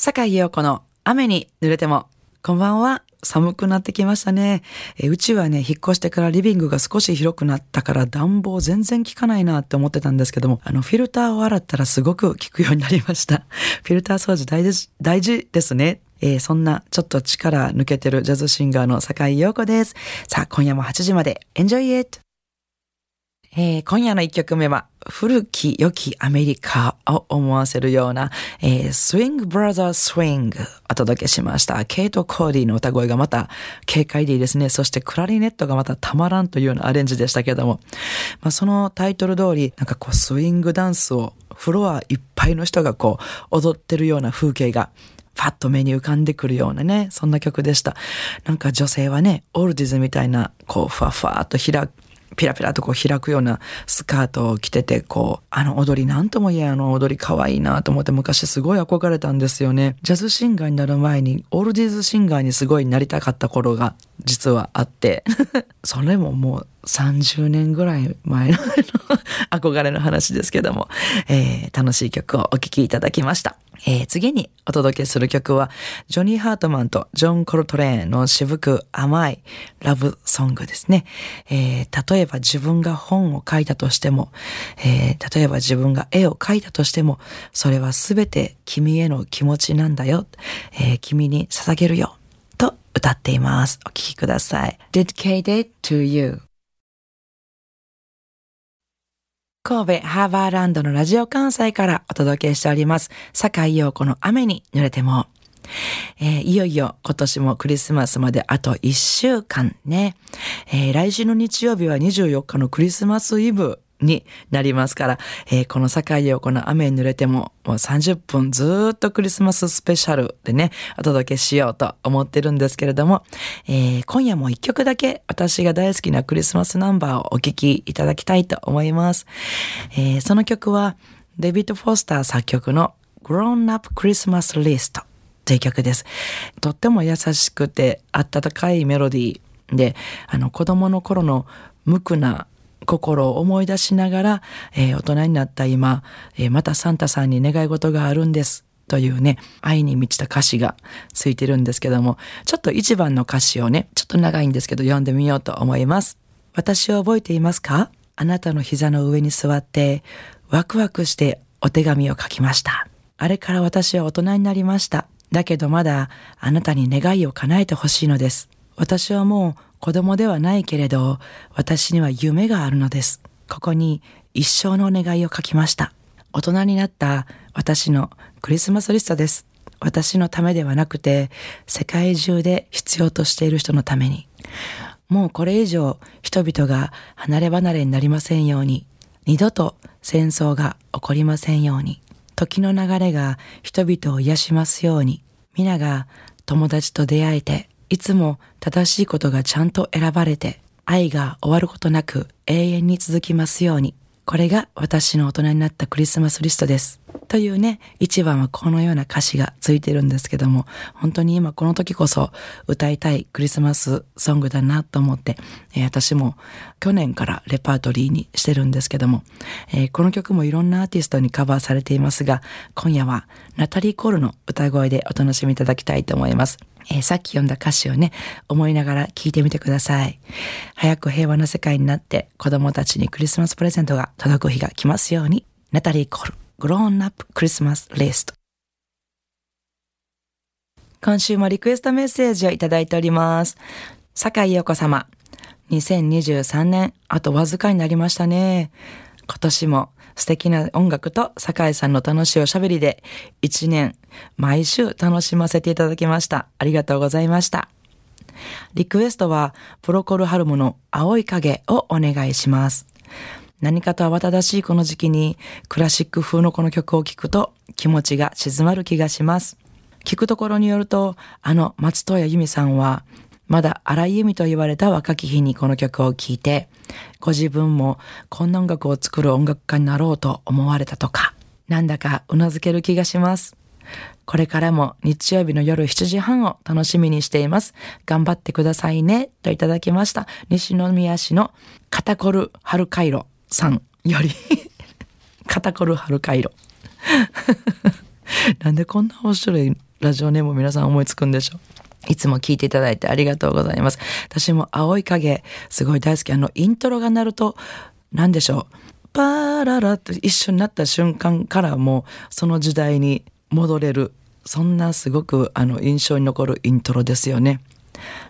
坂井陽子の雨に濡れても、こんばんは。寒くなってきましたね。えうちはね、引っ越してからリビングが少し広くなったから暖房全然効かないなって思ってたんですけども、あの、フィルターを洗ったらすごく効くようになりました。フィルター掃除大事、大事ですね。えー、そんなちょっと力抜けてるジャズシンガーの坂井陽子です。さあ、今夜も8時まで Enjoy it! えー、今夜の一曲目は、古き良きアメリカを思わせるような、えー、スイングブラザースイングお届けしました。ケイト・コーディの歌声がまた軽快でいいですね。そしてクラリネットがまたたまらんというようなアレンジでしたけども、まあ、そのタイトル通り、なんかこうスイングダンスをフロアいっぱいの人がこう踊ってるような風景がパッと目に浮かんでくるようなね、そんな曲でした。なんか女性はね、オールディズみたいな、こう、ふわふわっと開く、ピラピラとこう開くようなスカートを着てて、こう、あの踊りなんとも言えあの踊り可愛いなと思って昔すごい憧れたんですよね。ジャズシンガーになる前に、オールディーズシンガーにすごいなりたかった頃が実はあって、それももう30年ぐらい前の 憧れの話ですけども、えー、楽しい曲をお聴きいただきました。えー、次にお届けする曲は、ジョニー・ハートマンとジョン・コルトレーンの渋く甘いラブソングですね。えー、例えば自分が本を書いたとしても、えー、例えば自分が絵を描いたとしても、それはすべて君への気持ちなんだよ。えー、君に捧げるよ。と歌っています。お聴きください。Dedicated to you. 神戸ハーバーランドのラジオ関西からお届けしております。坂井陽子の雨に濡れても。えー、いよいよ今年もクリスマスまであと1週間ね。えー、来週の日曜日は24日のクリスマスイブになりますから、えー、この境をこの雨に濡れても、もう30分ずっとクリスマススペシャルでね、お届けしようと思ってるんですけれども、えー、今夜も一曲だけ私が大好きなクリスマスナンバーをお聴きいただきたいと思います。えー、その曲は、デビッド・フォスター作曲の Grown Up Christmas List という曲です。とっても優しくて温かいメロディーで、あの子供の頃の無垢な心を思い出しながら、えー、大人になった今、えー、またサンタさんに願い事があるんです。というね、愛に満ちた歌詞がついてるんですけども、ちょっと一番の歌詞をね、ちょっと長いんですけど読んでみようと思います。私を覚えていますか？あなたの膝の上に座って、ワクワクしてお手紙を書きました。あれから私は大人になりました。だけどまだあなたに願いを叶えてほしいのです。私はもう子供ではないけれど、私には夢があるのです。ここに一生のお願いを書きました。大人になった私のクリスマスリストです。私のためではなくて、世界中で必要としている人のために。もうこれ以上人々が離れ離れになりませんように。二度と戦争が起こりませんように。時の流れが人々を癒しますように。皆が友達と出会えていつも正しいことがちゃんと選ばれて、愛が終わることなく永遠に続きますように。これが私の大人になったクリスマスリストです。というね、一番はこのような歌詞がついてるんですけども、本当に今この時こそ歌いたいクリスマスソングだなと思って、えー、私も去年からレパートリーにしてるんですけども、えー、この曲もいろんなアーティストにカバーされていますが、今夜はナタリー・コールの歌声でお楽しみいただきたいと思います。えー、さっき読んだ歌詞をね、思いながら聞いてみてください。早く平和な世界になって子供たちにクリスマスプレゼントが届く日が来ますように。ナタリー・コール、Grown Up Christmas List。今週もリクエストメッセージをいただいております。坂井陽子様。2023年、あとわずかになりましたね。今年も素敵な音楽と酒井さんの楽しいおしゃべりで一年毎週楽しませていただきました。ありがとうございました。リクエストはプロコルハルムの青い影をお願いします。何かと慌ただしいこの時期にクラシック風のこの曲を聴くと気持ちが静まる気がします。聞くところによると、あの松任谷由実さんはまだ荒井由実と言われた若き日にこの曲を聴いて、ご自分もこんな音楽を作る音楽家になろうと思われたとか、なんだか頷ける気がします。これからも日曜日の夜7時半を楽しみにしています。頑張ってくださいね。といただきました。西宮市のカタコルハルカイロさんより カタコルハルカイロ。なんでこんな面白いラジオネーム皆さん思いつくんでしょう。いつも聞いていただいてありがとうございます。私も青い影、すごい大好き。あの、イントロが鳴ると、何でしょう。パーララって一緒になった瞬間からもうその時代に戻れる。そんなすごくあの印象に残るイントロですよね。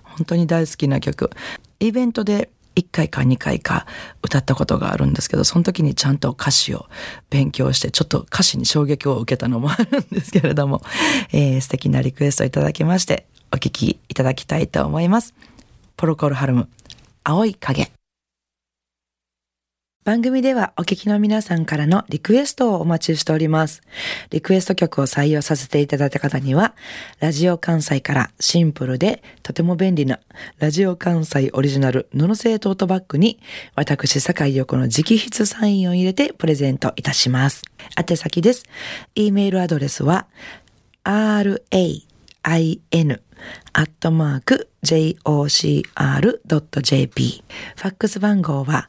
本当に大好きな曲。イベントで1回か2回か歌ったことがあるんですけど、その時にちゃんと歌詞を勉強して、ちょっと歌詞に衝撃を受けたのもあるんですけれども、えー、素敵なリクエストいただきまして、お聴きいただきたいと思います。ポロコルハルム、青い影。番組ではお聞きの皆さんからのリクエストをお待ちしております。リクエスト曲を採用させていただいた方には、ラジオ関西からシンプルでとても便利なラジオ関西オリジナル布製トートバッグに私、坂井陽子の直筆サインを入れてプレゼントいたします。宛先です。e メールアドレスは ra i n アットマーク jocr.jp ファックス番号は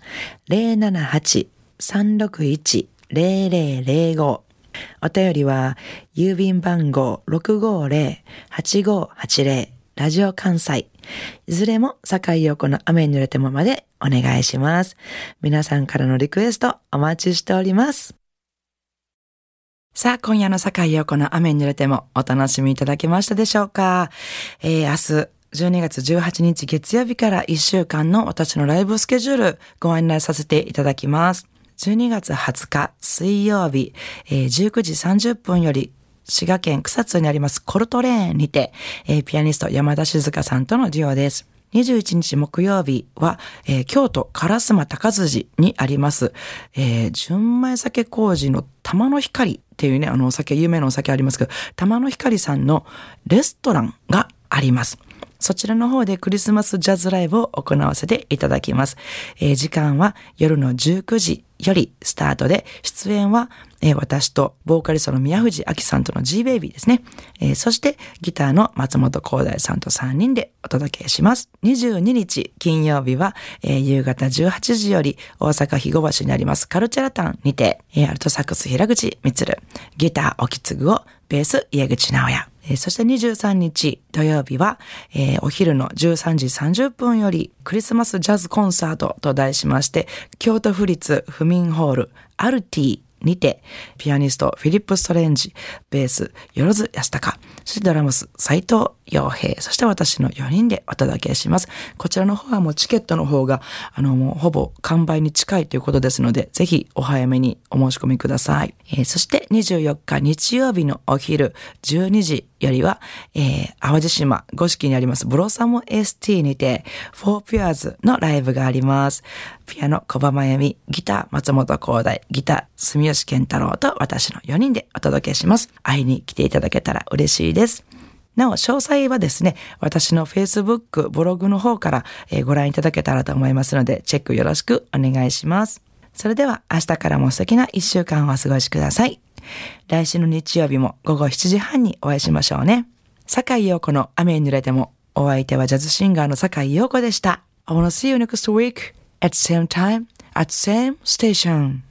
078-361-0005お便りは郵便番号650-8580ラジオ関西いずれも坂井陽子の雨に濡れてもまでお願いします。皆さんからのリクエストお待ちしております。さあ、今夜の坂井陽子の雨に濡れてもお楽しみいただけましたでしょうか、えー、明日、12月18日月曜日から1週間の私のライブスケジュールご案内させていただきます。12月20日水曜日、えー、19時30分より滋賀県草津にありますコルトレーンにて、えー、ピアニスト山田静香さんとのデュオです。21日木曜日は、えー、京都烏丸高辻にあります、えー、純米酒麹の玉の光っていうね、あのお酒、有名なお酒ありますけど、玉の光さんのレストランがあります。そちらの方でクリスマスジャズライブを行わせていただきます。えー、時間は夜の19時よりスタートで、出演は、えー、私とボーカリストの宮藤明さんとの G ベイビーですね。えー、そしてギターの松本光大さんと3人でお届けします。22日金曜日は、えー、夕方18時より大阪肥後橋にありますカルチャラタンにて、えー、アルトサックス平口光、ギター沖継をベース家口直也、えー、そして23日土曜日は、えー、お昼の13時30分よりクリスマスジャズコンサートと題しまして、京都府立府民ホールアルティにて、ピアニストフィリップ・ストレンジ、ベース、よろず安高、そしてドラムス、斎藤洋平、そして私の4人でお届けします。こちらの方はもうチケットの方が、あの、もうほぼ完売に近いということですので、ぜひお早めにお申し込みください。えー、そして24日日曜日のお昼12時よりは、えー、淡路島五色にありますブロサム ST にて、フォーピュアーズのライブがあります。ピアノ小葉真由美、ギター松本光大、ギター住吉健太郎と私の4人でお届けします。会いに来ていただけたら嬉しいです。なお、詳細はですね、私の Facebook、ブログの方から、えご覧いただけたらと思いますので、チェックよろしくお願いします。それでは明日からも素敵な一週間をお過ごしください。来週の日曜日も午後7時半にお会いしましょうね。坂井陽子の雨に濡れても、お相手はジャズシンガーの坂井陽子でした。I wanna see you next week at same time at same station.